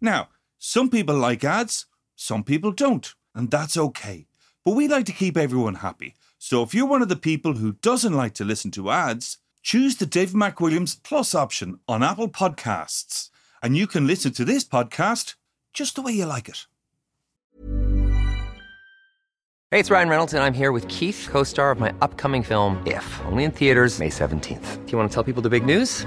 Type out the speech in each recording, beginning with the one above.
Now, some people like ads, some people don't, and that's okay. But we like to keep everyone happy. So if you're one of the people who doesn't like to listen to ads, choose the Dave McWilliams Plus option on Apple Podcasts, and you can listen to this podcast just the way you like it. Hey, it's Ryan Reynolds, and I'm here with Keith, co star of my upcoming film, If, only in theaters, May 17th. Do you want to tell people the big news?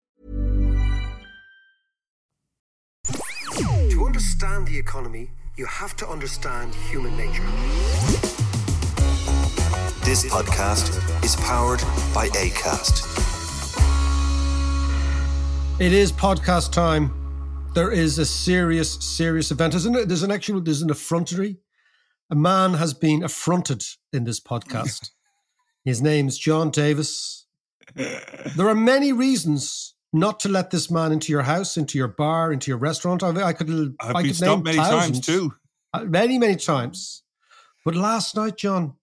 Understand the economy, you have to understand human nature. This podcast is powered by ACAST. It is podcast time. There is a serious, serious event. There's an, there's an actual, there's an effrontery. A man has been affronted in this podcast. His name's John Davis. There are many reasons not to let this man into your house, into your bar, into your restaurant. I, I could, I've I been stopped many times too. Uh, Many, many times. But last night, John,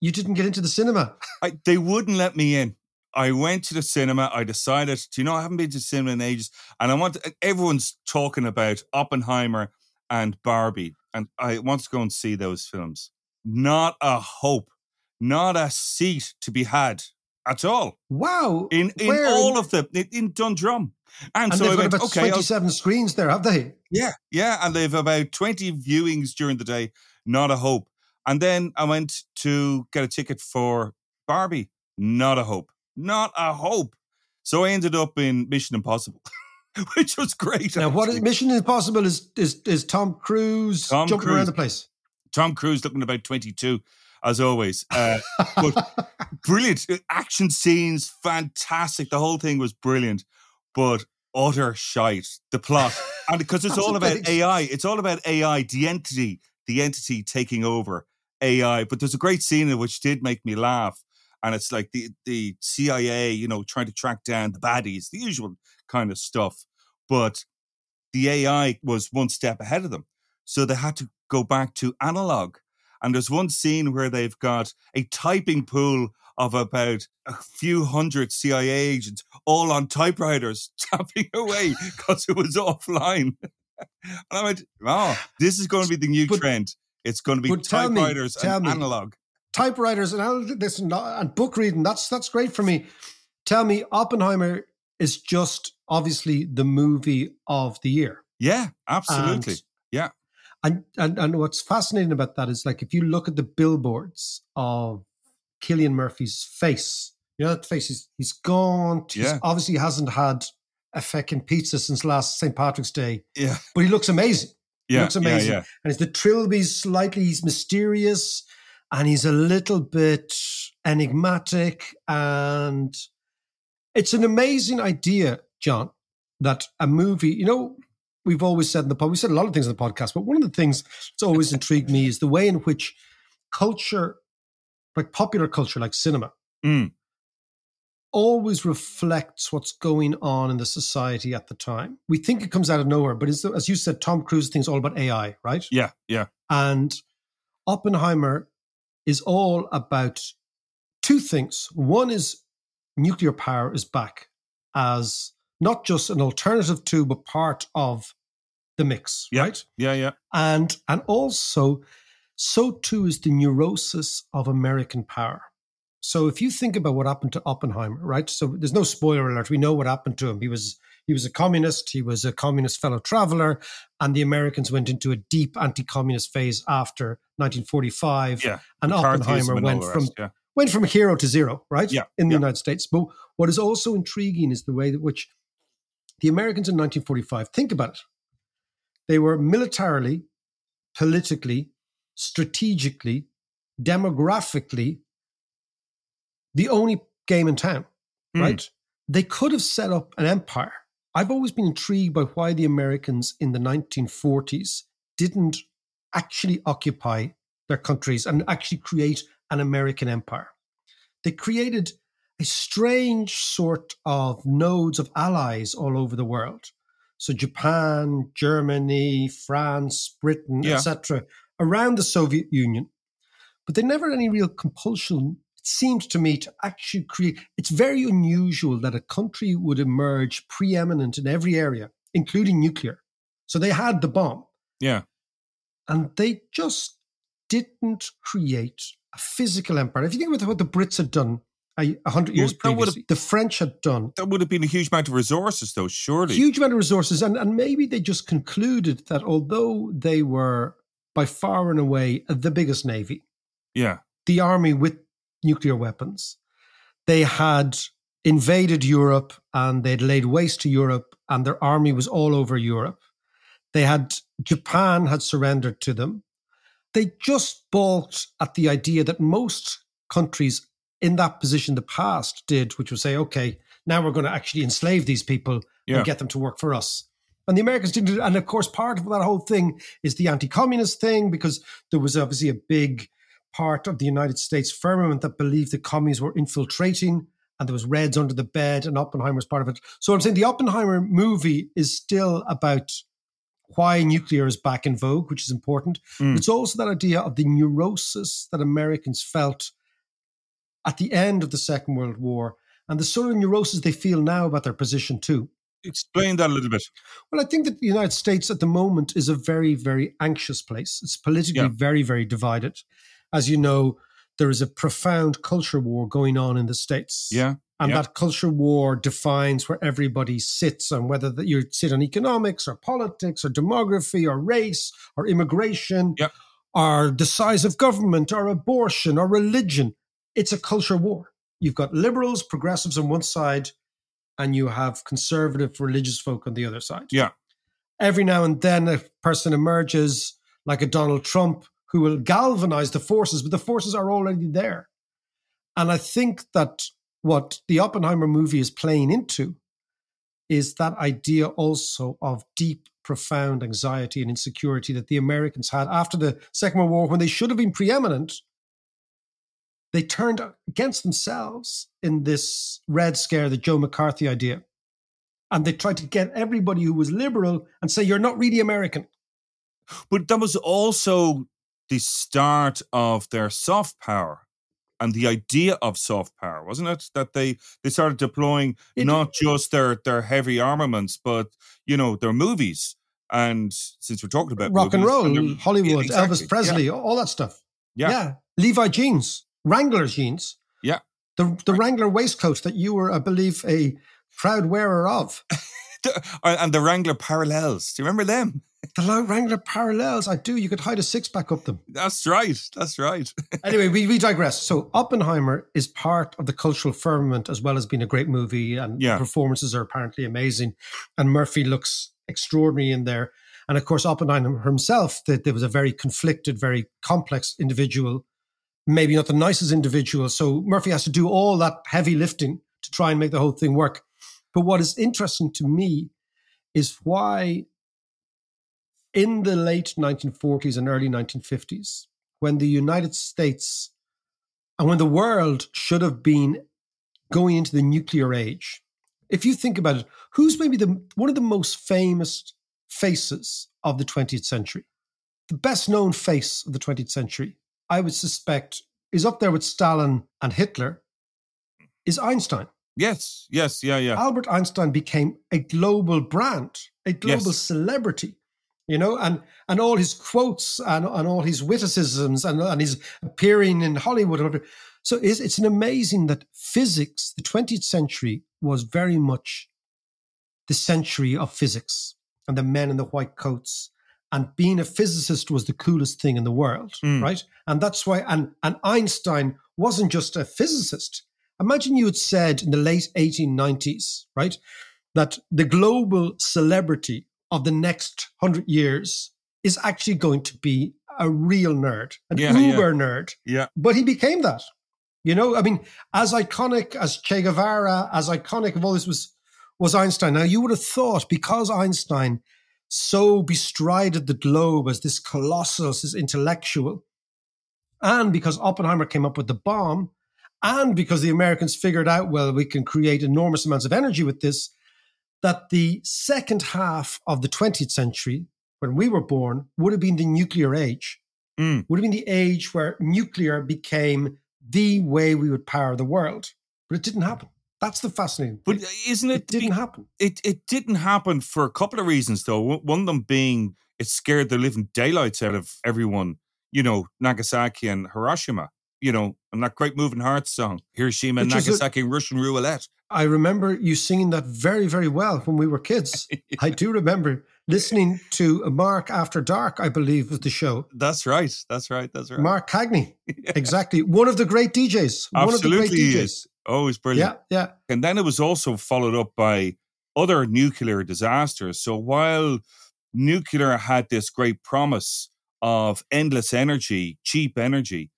you didn't get into the cinema. I, they wouldn't let me in. I went to the cinema. I decided, do you know, I haven't been to cinema in ages, and I want. everyone's talking about Oppenheimer and Barbie, and I want to go and see those films. Not a hope, not a seat to be had at all Wow. in in Where? all of them in, Dundrum. And, And so they've got went, about okay, I'll- 27 screens there, have they? yeah, yeah, and they've about twenty viewings during the day. Not a hope. And then I went to get a ticket for Barbie. Not a hope. Not a hope. So I ended up in Mission Impossible, which was great. Now, what is. Mission Impossible is is is Tom Cruise Tom jumping Cruise. around the place. Tom Cruise looking about twenty two, as always. Uh, but brilliant action scenes, fantastic. The whole thing was brilliant, but utter shite. The plot, and because it's all about big- AI, it's all about AI, the entity, the entity taking over AI. But there's a great scene in which did make me laugh, and it's like the the CIA, you know, trying to track down the baddies, the usual kind of stuff. But the AI was one step ahead of them, so they had to go back to analog. And there's one scene where they've got a typing pool of about a few hundred CIA agents all on typewriters tapping away because it was offline. and I went, oh, this is going to be the new But- trend. It's going to be me- typewriters tell and me. analog. Typewriters and this and, and book reading. That's that's great for me. Tell me, Oppenheimer is just obviously the movie of the year. Yeah, absolutely. And- yeah. And, and and what's fascinating about that is like if you look at the billboards of Cillian Murphy's face, you know that face is he's gaunt. He's Yeah. obviously hasn't had a fucking pizza since last St. Patrick's Day, Yeah. but he looks amazing. He Yeah. looks amazing. Yeah. And it's the Trilby's slightly, he's mysterious and he's a little bit enigmatic. And it's an amazing idea, John, that a movie, you know, we've always said in the pod, we said a lot of things in the podcast, but one of the things that's always intrigued me is the way in which culture, like popular culture, like cinema, Mm. always reflects what's going on in the society at the time. We think it comes out of nowhere, but it's, as you said, Tom Cruise thinks all about AI, right? Yeah. Yeah. And Oppenheimer is all about two things. One is nuclear power is back as not just an alternative to, but part of the mix, Yeah. right? Yeah. Yeah. And and also, so too is the neurosis of American power. So if you think about what happened to Oppenheimer, right? So there's no spoiler alert. We know what happened to him. He was he was a communist. He was a communist fellow traveler, and the Americans went into a deep anti-communist phase after 1945. Yeah. and Oppenheimer went from rest, yeah. went from hero to zero, right? Yeah, In the yeah. United States. But what is also intriguing is the way that which the Americans in 1945, think about it. They were militarily, politically, strategically, demographically the only game in town, Hmm. right? They could have set up an empire. I've always been intrigued by why the Americans in the 1940s didn't actually occupy their countries and actually create an American empire. They created a strange sort of nodes of allies all over the world. So Japan, Germany, France, Britain, Yeah. etc., around the Soviet Union. But they never had any real compulsion, it seemed to me, to actually create. It's very unusual that a country would emerge preeminent in every area, including nuclear. So they had the bomb Yeah. and they just didn't create a physical empire. If you think about what the Brits had done hundred years Well, previously, the French had done That would have been a huge amount of resources, though, surely. huge amount of resources, and, and maybe they just concluded that although they were by far and away the biggest navy, Yeah. the army with nuclear weapons, they had invaded Europe and they'd laid waste to Europe, and their army was all over Europe. They had Japan had surrendered to them. They just balked at the idea that most countries in that position the past did, which was say, okay, now we're going to actually enslave these people Yeah. and get them to work for us. And the Americans didn't. And of course, part of that whole thing is the anti-communist thing because there was obviously a big part of the United States firmament that believed the communists were infiltrating, and there was Reds under the bed, and Oppenheimer was part of it. So I'm saying the Oppenheimer movie is still about why nuclear is back in vogue, which is important. Mm. It's also that idea of the neurosis that Americans felt at the end of the Second World War, and the sort of neurosis they feel now about their position too. Explain that a little bit. Well, I think that the United States at the moment is a very, very anxious place. It's politically Yeah. very, very divided. As you know, there is a profound culture war going on in the States. Yeah. And yeah. that culture war defines where everybody sits and whether that you sit on economics or politics or demography or race or immigration Yeah. or the size of government or abortion or religion. It's a culture war. You've got liberals, progressives on one side, and you have conservative religious folk on the other side. Yeah. Every now and then a person emerges like a Donald Trump who will galvanize the forces, but the forces are already there. And I think that what the Oppenheimer movie is playing into is that idea also of deep, profound anxiety and insecurity that the Americans had after the Second World War when they should have been preeminent. They turned against themselves in this Red Scare, the Joe McCarthy idea. And they tried to get everybody who was liberal and say, you're not really American. But that was also the start of their soft power and the idea of soft power, wasn't it? That they they started deploying It- not just their their heavy armaments, but you know their movies. And since we're talking about Rock and roll, they're- Hollywood, Yeah, exactly. Elvis Presley, all that stuff. Yeah. Yeah. Levi jeans, Wrangler jeans. Yeah. The, the Wrangler waistcoat that you were, I believe, a proud wearer of. Uh, and the Wrangler parallels. Do you remember them? The low Wrangler parallels, I do. You could hide a six pack up them. That's right. That's right. anyway, we, we digress. So Oppenheimer is part of the cultural firmament as well as being a great movie, and Yeah. the performances are apparently amazing. And Murphy looks extraordinary in there. And of course, Oppenheimer himself, that there was a very conflicted, very complex individual, maybe not the nicest individual. So Murphy has to do all that heavy lifting to try and make the whole thing work. But what is interesting to me is why in the late 1940s and early 1950s, when the United States and when the world should have been going into the nuclear age, if you think about it, who's maybe the one of the most famous faces of the 20th century? The best known face of the 20th century, I would suspect, is up there with Stalin and Hitler, is Einstein. Yes. Yes. Yeah. Yeah. Albert Einstein became a global brand, a global Yes. celebrity, you know, and and all his quotes and, and all his witticisms and, and his appearing in Hollywood. And so it's, it's an amazing that physics, the 20th century, was very much the century of physics and the men in the white coats and being a physicist was the coolest thing in the world, Mm. right? And that's why, and, and Einstein wasn't just a physicist. Imagine you had said in the late 1890s, right, that the global celebrity of the next hundred years is actually going to be a real nerd, an Yeah, yeah. uber nerd. Yeah. But he became that. You know, I mean, as iconic as Che Guevara, as iconic of all this was was Einstein. Now you would have thought because Einstein so bestrided the globe as this colossus, this intellectual, and because Oppenheimer came up with the bomb, and because the Americans figured out, well, we can create enormous amounts of energy with this, that the second half of the 20th century, when we were born, would have been the nuclear age. Mm. Would have been the age where nuclear became the way we would power the world. But it didn't happen. That's the fascinating. But isn't it? it didn't be- happen. It it didn't happen for a couple of reasons though. One- of them being it scared the living daylights out of everyone. You know, Nagasaki and Hiroshima. You know, and that great moving hearts song, Hiroshima and is a- Nagasaki, Russian roulette. I remember you singing that very, very well when we were kids. I do remember listening to Mark After Dark, I believe was the show. That's right. That's right. That's right. Mark Cagney, exactly. One of the great DJs. One of the great Absolutely DJs. is. Oh, it's brilliant. Yeah, yeah. And then it was also followed up by other nuclear disasters. So while nuclear had this great promise of endless energy, cheap energy,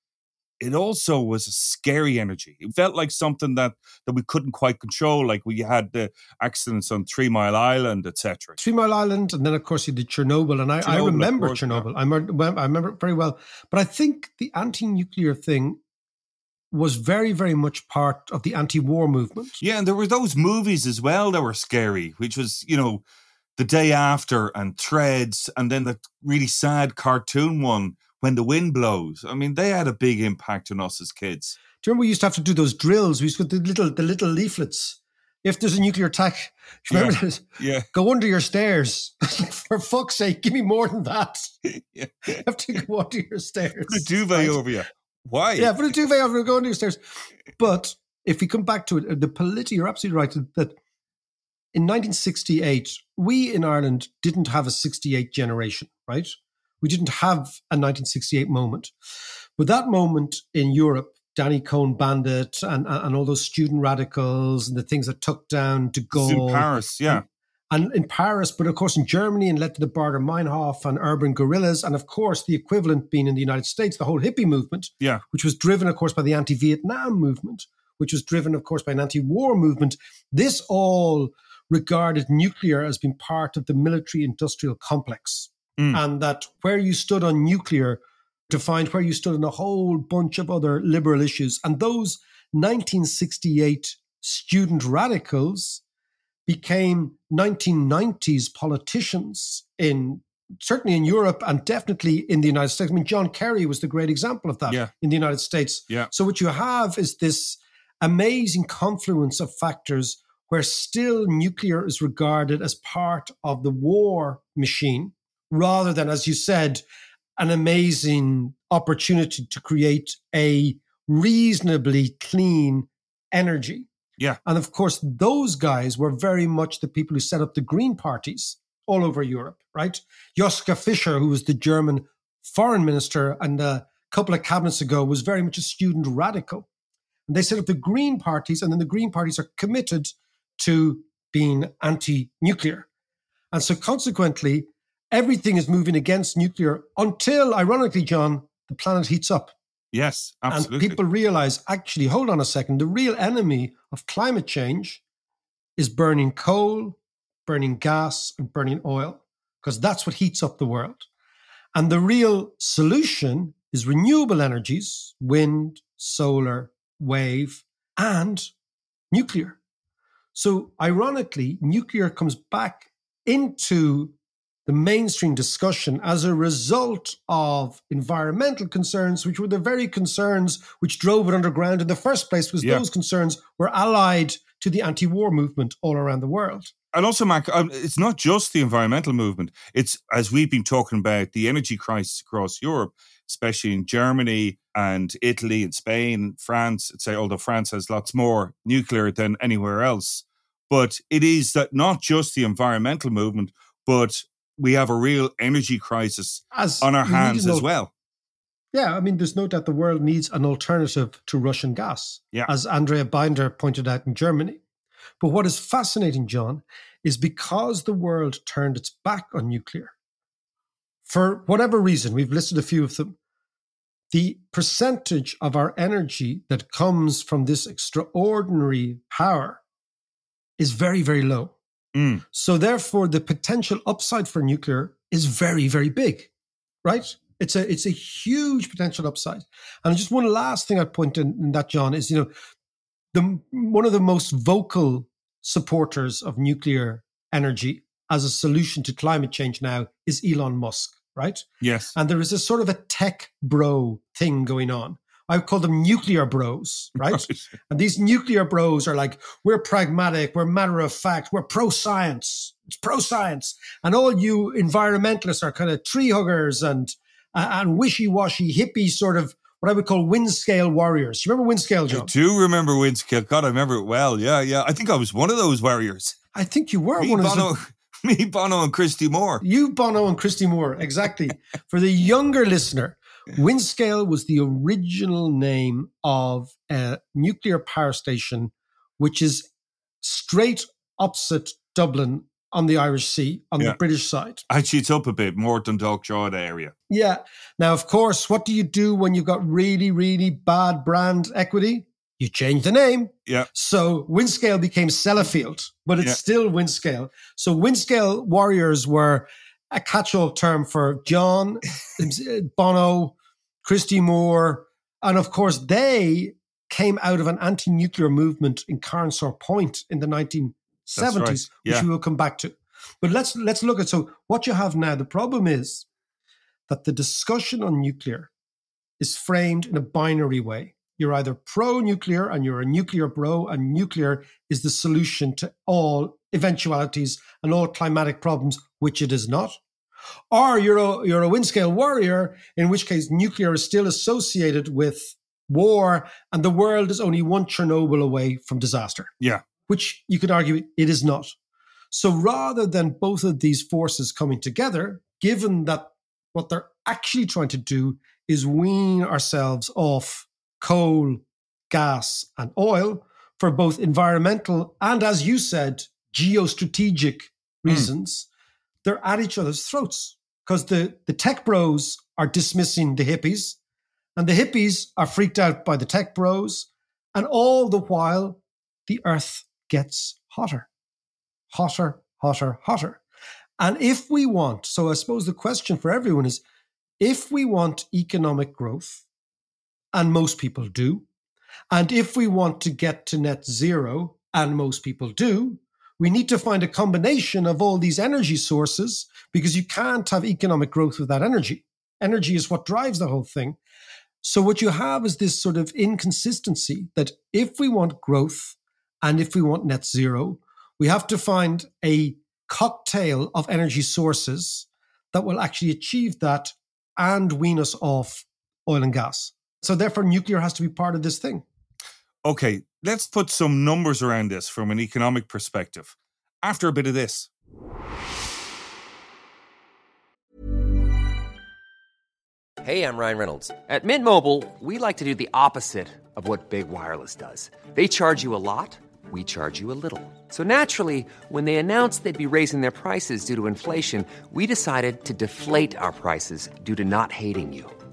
it also was a scary energy. It felt like something that that we couldn't quite control. Like we had the accidents on Three Mile Island, etc. Three Mile Island, and then of course you did Chernobyl, and I, I Chernobyl, of remember course, yeah. Chernobyl. I remember, I remember it very well. But I think the anti-nuclear thing was very, very much part of the anti-war movement. Yeah, and there were those movies as well that were scary, which was you know the day after and Threads, and then the really sad cartoon one when the wind blows. I mean, they had a big impact on us as kids. Do you remember we used to have to do those drills? We used to get the little, the little leaflets. If there's a nuclear attack, remember Yeah. this? Yeah, Go under your stairs. For fuck's sake, give me more than that. yeah. You have to go under your stairs. Put a duvet right? over you. Why? Yeah, put a duvet over, go under your stairs. But if we come back to it, the polity, you're absolutely right that in 1968, we in Ireland didn't have a 68 generation, right? We didn't have a 1968 moment. But that moment in Europe, Danny Cohn Bendit and, and, all those student radicals and the things that took down De Gaulle in Paris. Yeah, and in Paris, but of course in Germany and led to the Baader Meinhof and urban guerrillas, and of course the equivalent being in the United States, the whole hippie movement, yeah. which was driven, of course, by the anti-Vietnam movement, which was driven, of course, by an anti-war movement. This all regarded nuclear as being part of the military-industrial complex, Mm. and that where you stood on nuclear defined where you stood on a whole bunch of other liberal issues, and those 1968 student radicals became 1990s politicians in certainly in Europe and definitely in the United States. I mean, John Kerry was the great example of that Yeah. in the United States. Yeah. So what you have is this amazing confluence of factors where still nuclear is regarded as part of the war machine rather than, as you said, an amazing opportunity to create a reasonably clean energy. Yeah. And of course, those guys were very much the people who set up the Green parties all over Europe, right? Joschka Fischer, who was the German foreign minister and a couple of cabinets ago, was very much a student radical. And they set up the Green parties, and then the Green parties are committed to being anti nuclear. And so consequently, everything is moving against nuclear until, ironically, John, the planet heats up. Yes, absolutely. And people realize actually, hold on a second, the real enemy of climate change is burning coal, burning gas, and burning oil, because that's what heats up the world. And the real solution is renewable energies, wind, solar, wave, and nuclear. So, ironically, nuclear comes back into the mainstream discussion as a result of environmental concerns, which were the very concerns which drove it underground in the first place, because Yeah. those concerns were allied to the anti war movement all around the world. and also, Mac, um, it's not just the environmental movement. It's as we've been talking about the energy crisis across Europe, especially in Germany and Italy and Spain, France. I'd say, although France has lots more nuclear than anywhere else, but it is that not just the environmental movement, but we have a real energy crisis As on our hands as al- well. Yeah, I mean, there's no doubt the world needs an alternative to Russian gas, Yeah. as Andrea Binder pointed out in Germany. But what is fascinating, John, is because the world turned its back on nuclear, for whatever reason, we've listed a few of them, the percentage of our energy that comes from this extraordinary power is very, very low. Mm. So therefore, the potential upside for nuclear is very, very big, right? It's a it's a huge potential upside. And just one last thing I'd point in, in that, John, is you know, the one of the most vocal supporters of nuclear energy as a solution to climate change now is Elon Musk, right? Yes. And there is a sort of a tech bro thing going on. I call them nuclear bros, right? And these nuclear bros are like, we're pragmatic, we're matter of fact, we're pro science, it's pro science. And all you environmentalists are kind of tree huggers and and wishy washy hippie sort of what I would call wind scale warriors. You remember wind scale, I John? do remember Windscale. God, I remember it well. Yeah, yeah. I think I was one of those warriors. I think you were Me, one of Bono, those. me, Bono, and Christy Moore. You, Bono, and Christy Moore, exactly. For the younger listener, Windscale was the original name of a nuclear power station, which is straight opposite Dublin on the Irish Sea on Yeah. the British side. Actually, it's up a bit more than Dundalk area. Yeah. Now, of course, what do you do when you've got really, really bad brand equity? You change the name. Yeah. So Windscale became Sellafield, but it's Yeah. still Windscale. So Windscale Warriors were a catch-all term for John, Bono, Christy Moore, and of course they came out of an anti-nuclear movement in Carnsore Point in the 1970s, That's right. which we will come back to. But let's let's look at so what you have now. The problem is that the discussion on nuclear is framed in a binary way. You're either pro nuclear and you're a nuclear bro, and nuclear is the solution to all eventualities and all climatic problems, which it is not. Or you're a, you're a wind scale warrior, in which case nuclear is still associated with war, and the world is only one Chernobyl away from disaster Yeah. which you could argue it is not. So rather than both of these forces coming together, given that what they're actually trying to do is wean ourselves off coal, gas, and oil for both environmental and, as you said, geostrategic hmm. reasons, they're at each other's throats because the, the tech bros are dismissing the hippies and the hippies are freaked out by the tech bros. And all the while, the earth gets hotter, hotter, hotter, hotter. And if we want, so I suppose the question for everyone is if we want economic growth, and most people do, and if we want to get to net zero, and most people do, we need to find a combination of all these energy sources because you can't have economic growth without energy. Energy is what drives the whole thing. So, what you have is this sort of inconsistency that if we want growth and if we want net zero, we have to find a cocktail of energy sources that will actually achieve that and wean us off oil and gas. So, therefore, nuclear has to be part of this thing. Okay, let's put some numbers around this from an economic perspective. After a bit of this. Hey, I'm Ryan Reynolds. At Mint Mobile, we like to do the opposite of what Big Wireless does. They charge you a lot, we charge you a little. So naturally, when they announced they'd be raising their prices due to inflation, we decided to deflate our prices due to not hating you.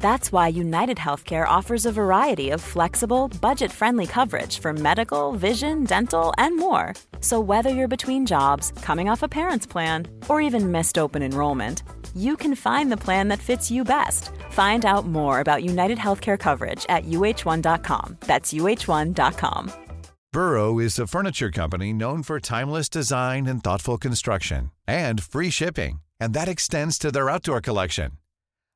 That's why United Healthcare offers a variety of flexible, budget friendly coverage for medical, vision, dental, and more. So, whether you're between jobs, coming off a parent's plan, or even missed open enrollment, you can find the plan that fits you best. Find out more about United Healthcare coverage at uh1.com. That's uh1.com. Burrow is a furniture company known for timeless design and thoughtful construction and free shipping, and that extends to their outdoor collection.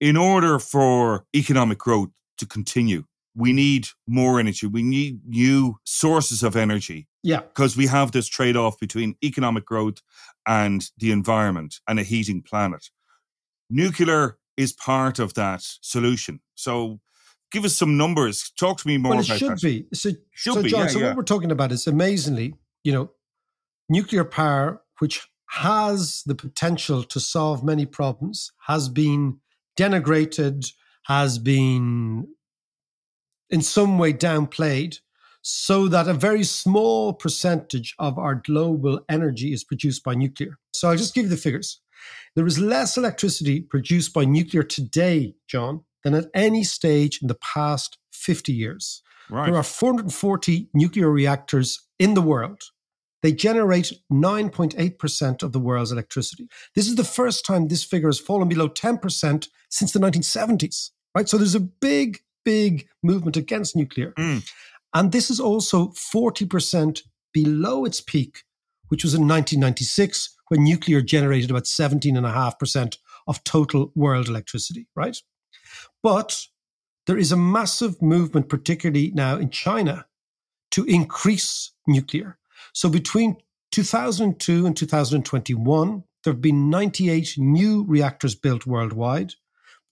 in order for economic growth to continue, we need more energy. We need new sources of energy. Yeah. Because we have this trade off between economic growth and the environment and a heating planet. Nuclear is part of that solution. So give us some numbers. Talk to me more well, it about should that. be. So, Should so be, John, yeah, so yeah. what we're talking about is amazingly, you know, nuclear power, which has the potential to solve many problems, has been denigrated, has been in some way downplayed, so that a very small percentage of our global energy is produced by nuclear. So I'll just give you the figures. There is less electricity produced by nuclear today, John, than at any stage in the past 50 years. Right. There are 440 nuclear reactors in the world. They generate 9.8% of the world's electricity. This is the first time this figure has fallen below 10% since the 1970s, right? So there's a big, big movement against nuclear. Mm. And this is also 40% below its peak, which was in 1996 when nuclear generated about 17.5% of total world electricity, right? But there is a massive movement, particularly now in China, to increase nuclear. So between 2002 and 2021, there have been 98 new reactors built worldwide.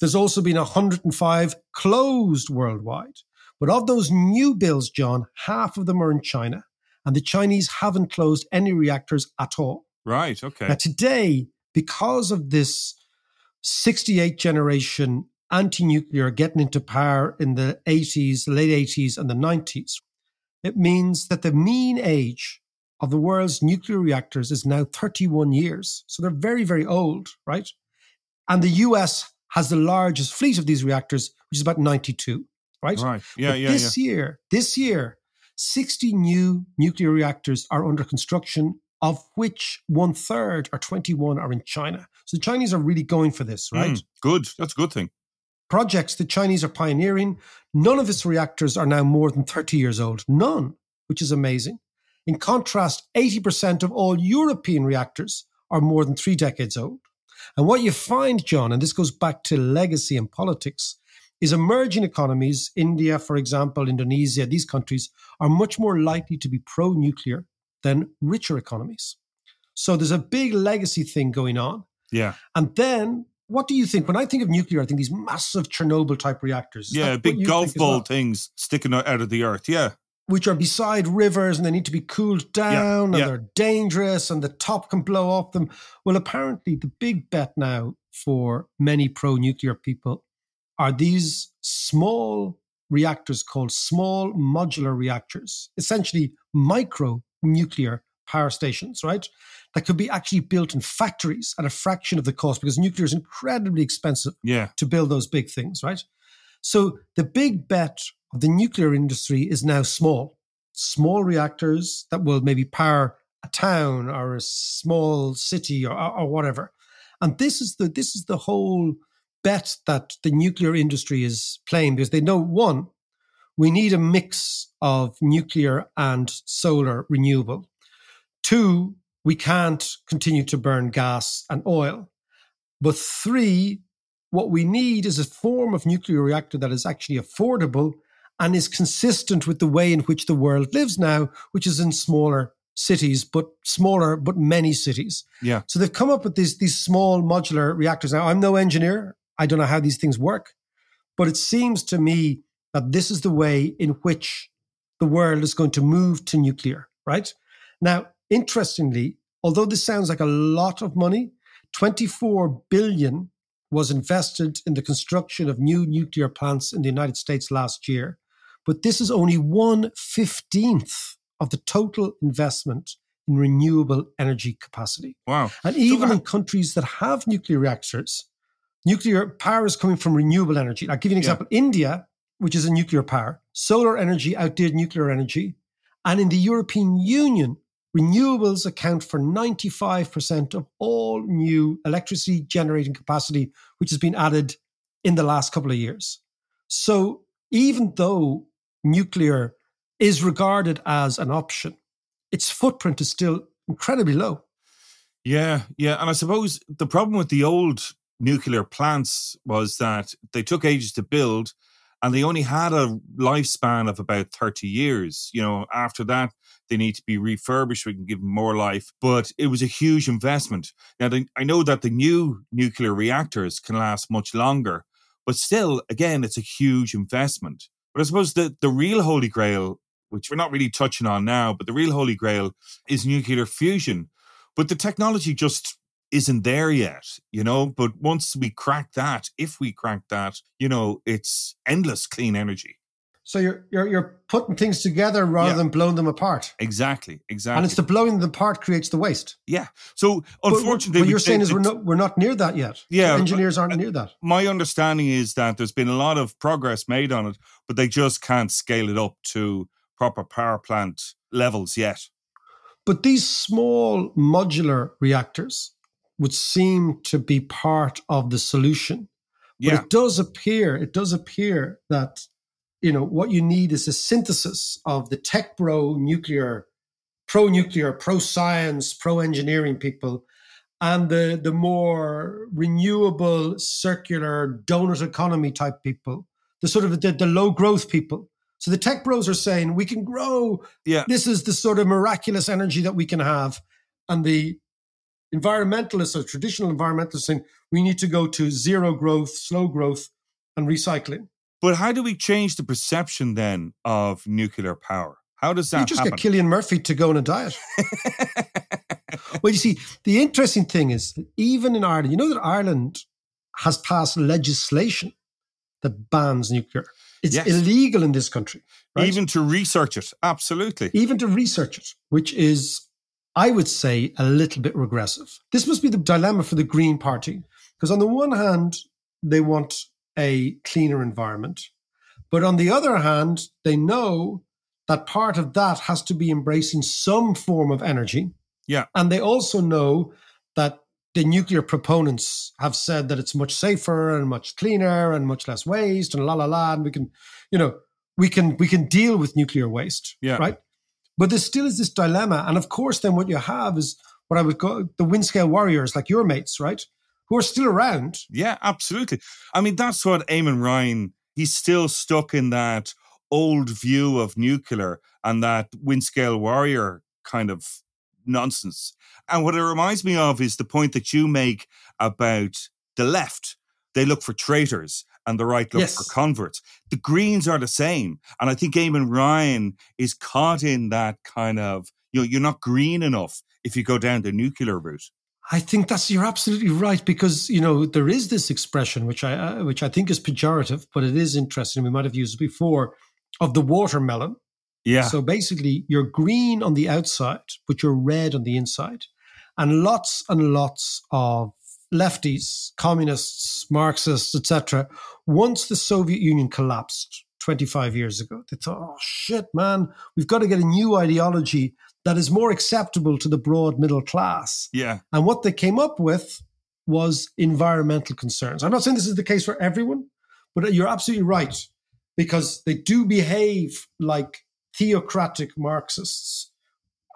There's also been 105 closed worldwide. But of those new builds, John, half of them are in China. And the Chinese haven't closed any reactors at all. Right. Okay. Now, today, because of this 68 generation anti nuclear getting into power in the 80s, late 80s, and the 90s, it means that the mean age of the world's nuclear reactors is now 31 years. So they're very, very old, right? And the US has the largest fleet of these reactors, which is about 92, right? Right. Yeah. But yeah. this year, this year, 60 new nuclear reactors are under construction, of which one third or 21 are in China. So the Chinese are really going for this, right? Mm, good. That's a good thing. Projects the Chinese are pioneering. None of its reactors are now more than 30 years old. None, which is amazing. In contrast, 80% of all European reactors are more than three decades old. And what you find, John, and this goes back to legacy and politics, is emerging economies, India, for example, Indonesia, these countries are much more likely to be pro nuclear than richer economies. So there's a big legacy thing going on. Yeah. And then what do you think? When I think of nuclear, I think these massive Chernobyl type reactors. Is Yeah. Big golf ball well? things sticking out of the earth. Yeah. Which are beside rivers and they need to be cooled down and yeah. they're dangerous and the top can blow off them. Well, apparently, the big bet now for many pro nuclear people are these small reactors called small modular reactors, essentially micro nuclear power stations, right? That could be actually built in factories at a fraction of the cost because nuclear is incredibly expensive Yeah. to build those big things, right? So the big bet of the nuclear industry is now small, small reactors that will maybe power a town or a small city or, or whatever. And this is the this is the whole bet that the nuclear industry is playing because they know one, we need a mix of nuclear and solar renewable. Two, we can't continue to burn gas and oil. But three, what we need is a form of nuclear reactor that is actually affordable and is consistent with the way in which the world lives now, which is in smaller cities, but smaller, but many cities. Yeah. So they've come up with these, these small modular reactors. Now, I'm no engineer. I don't know how these things work, but it seems to me that this is the way in which the world is going to move to nuclear, right? Now, interestingly, although this sounds like a lot of money, 24 billion was invested in the construction of new nuclear plants in the United States last year. But this is only one fifteenth of the total investment in renewable energy capacity. Wow. And even So, in countries that have nuclear reactors, nuclear power is coming from renewable energy. I'll give you an example. Yeah. India, which is a nuclear power, solar energy outdid nuclear energy. And in the European Union, renewables account for 95% of all new electricity generating capacity, which has been added in the last couple of years. So even though nuclear is regarded as an option, its footprint is still incredibly low. Yeah, yeah. And I suppose the problem with the old nuclear plants was that they took ages to build and they only had a lifespan of about 30 years. You know, after that, they need to be refurbished. We can give them more life, but it was a huge investment. Now, I know that the new nuclear reactors can last much longer, but still, again, it's a huge investment. But I suppose the, the real holy grail, which we're not really touching on now, but the real holy grail is nuclear fusion. But the technology just isn't there yet, you know. But once we crack that, if we crack that, you know, it's endless clean energy. So you're you're you're putting things together rather yeah. than blowing them apart. Exactly, exactly. And it's the blowing them apart creates the waste. Yeah. So unfortunately, what, you're saying is we're not we're not near that yet. Yeah, the engineers aren't uh, near that. My understanding is that there's been a lot of progress made on it, but they just can't scale it up to proper power plant levels yet. But these small modular reactors would seem to be part of the solution. But yeah. it does appear, it does appear that you know what you need is a synthesis of the tech bro nuclear, pro nuclear, pro science, pro engineering people, and the the more renewable, circular, donut economy type people, the sort of the, the low growth people. So the tech bros are saying we can grow. Yeah, this is the sort of miraculous energy that we can have, and the environmentalists or traditional environmentalists saying we need to go to zero growth, slow growth, and recycling. But how do we change the perception then of nuclear power? How does that You just happen? get Cillian Murphy to go on a diet. well, you see, the interesting thing is even in Ireland, you know that Ireland has passed legislation that bans nuclear. It's yes. illegal in this country. Right? Even to research it. Absolutely. Even to research it, which is I would say, a little bit regressive. This must be the dilemma for the Green Party, because on the one hand, they want a cleaner environment. But on the other hand, they know that part of that has to be embracing some form of energy. Yeah. And they also know that the nuclear proponents have said that it's much safer and much cleaner and much less waste and la la la. And we can, you know, we can we can deal with nuclear waste. Yeah. Right. But there still is this dilemma. And of course, then what you have is what I would call the wind scale warriors, like your mates, right? Who are still around. Yeah, absolutely. I mean, that's what Eamon Ryan, he's still stuck in that old view of nuclear and that wind scale warrior kind of nonsense. And what it reminds me of is the point that you make about the left. They look for traitors and the right look yes. for converts. The Greens are the same. And I think Eamon Ryan is caught in that kind of, you know, you're not green enough if you go down the nuclear route. I think that's you're absolutely right because you know there is this expression which I uh, which I think is pejorative, but it is interesting. We might have used it before of the watermelon. Yeah. So basically, you're green on the outside, but you're red on the inside, and lots and lots of lefties, communists, Marxists, etc., once the Soviet Union collapsed 25 years ago, they thought, oh shit, man, we've got to get a new ideology that is more acceptable to the broad middle class. Yeah. And what they came up with was environmental concerns. I'm not saying this is the case for everyone, but you're absolutely right because they do behave like theocratic Marxists.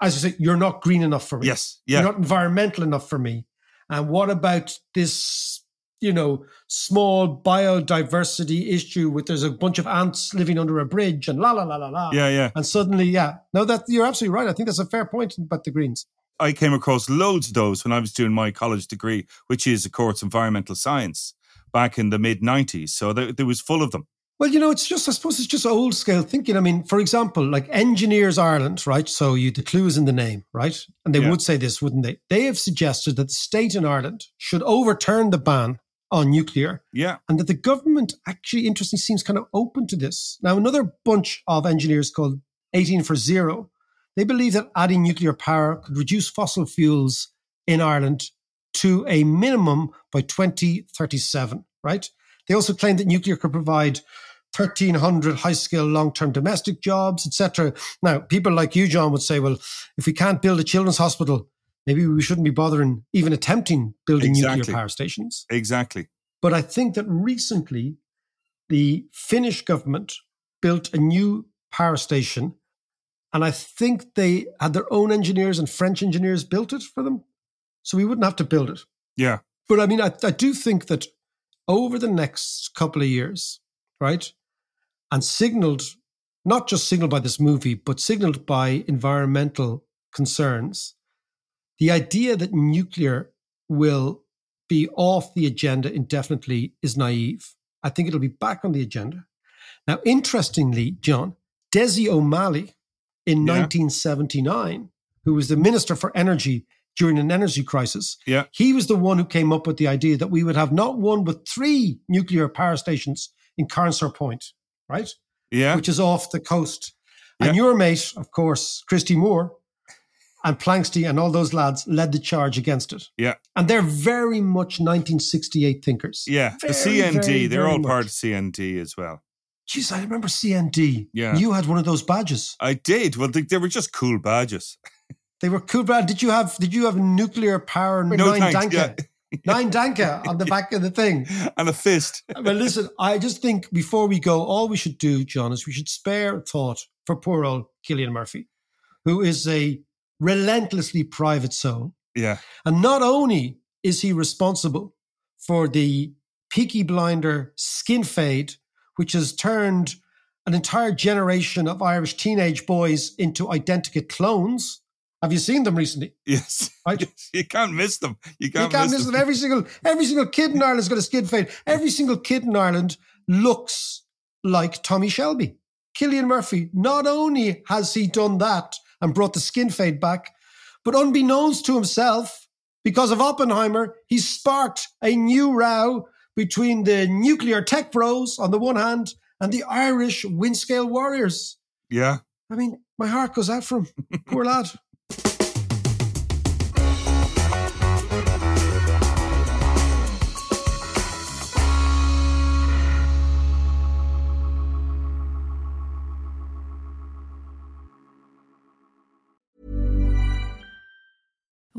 As you say, you're not green enough for me. Yes. Yeah. You're not environmental enough for me. And what about this, you know, small biodiversity issue with there's a bunch of ants living under a bridge and la la la la la. Yeah, yeah. And suddenly, yeah. No, that you're absolutely right. I think that's a fair point about the Greens. I came across loads of those when I was doing my college degree, which is, of course, environmental science back in the mid 90s. So there, there was full of them. Well, you know, it's just, I suppose it's just old scale thinking. I mean, for example, like Engineers Ireland, right? So you, the clue is in the name, right? And they yeah. would say this, wouldn't they? They have suggested that the state in Ireland should overturn the ban on nuclear. Yeah. And that the government actually, interestingly, seems kind of open to this. Now, another bunch of engineers called 18 for Zero, they believe that adding nuclear power could reduce fossil fuels in Ireland to a minimum by 2037, right? They also claim that nuclear could provide 1,300 high skill long term domestic jobs, etc. Now, people like you, John, would say, well, if we can't build a children's hospital, maybe we shouldn't be bothering even attempting building Exactly. nuclear power stations. Exactly. But I think that recently the Finnish government built a new power station. And I think they had their own engineers and French engineers built it for them. So we wouldn't have to build it. Yeah. But I mean, I, I do think that over the next couple of years, right, and signaled, not just signaled by this movie, but signaled by environmental concerns, the idea that nuclear will be off the agenda indefinitely is naive. I think it'll be back on the agenda. Now, interestingly, John, Desi O'Malley in Yeah. 1979, who was the Minister for Energy during an energy crisis, Yeah. he was the one who came up with the idea that we would have not one but three nuclear power stations in Carnsore Point, right? Yeah. Which is off the coast. Yeah. And your mate, of course, Christy Moore and Planxty and all those lads led the charge against it. yeah. And they're very much 1968 thinkers. Yeah. the CND, very, they're very all much. part of CND as well. Jeez, I remember CND. Yeah. You had one of those badges. I did. Well, they, they were just cool badges. They were cool. Brad, did you have did you have nuclear power No nine thanks, danka? Nine danka on the back of the thing. And a fist. Well, listen, I just think before we go, all we should do, John, is we should spare a thought for poor old Cillian Murphy, who is a relentlessly private soul. Yeah. And not only is he responsible for the Peaky Blinder skin fade, which has turned an entire generation of Irish teenage boys into identical clones. Have you seen them recently? Yes. Right? You can't miss them. You You can't, can't miss, them. them. Every single every single kid in Ireland's got a skin fade. Every single kid in Ireland looks like Tommy Shelby. Cillian Murphy, not only has he done that and brought the skin fade back, but unbeknownst to himself, because of Oppenheimer, he sparked a new row between the nuclear tech bros on the one hand and the Irish Windscale Warriors. Yeah. I mean, my heart goes out for him. Poor lad.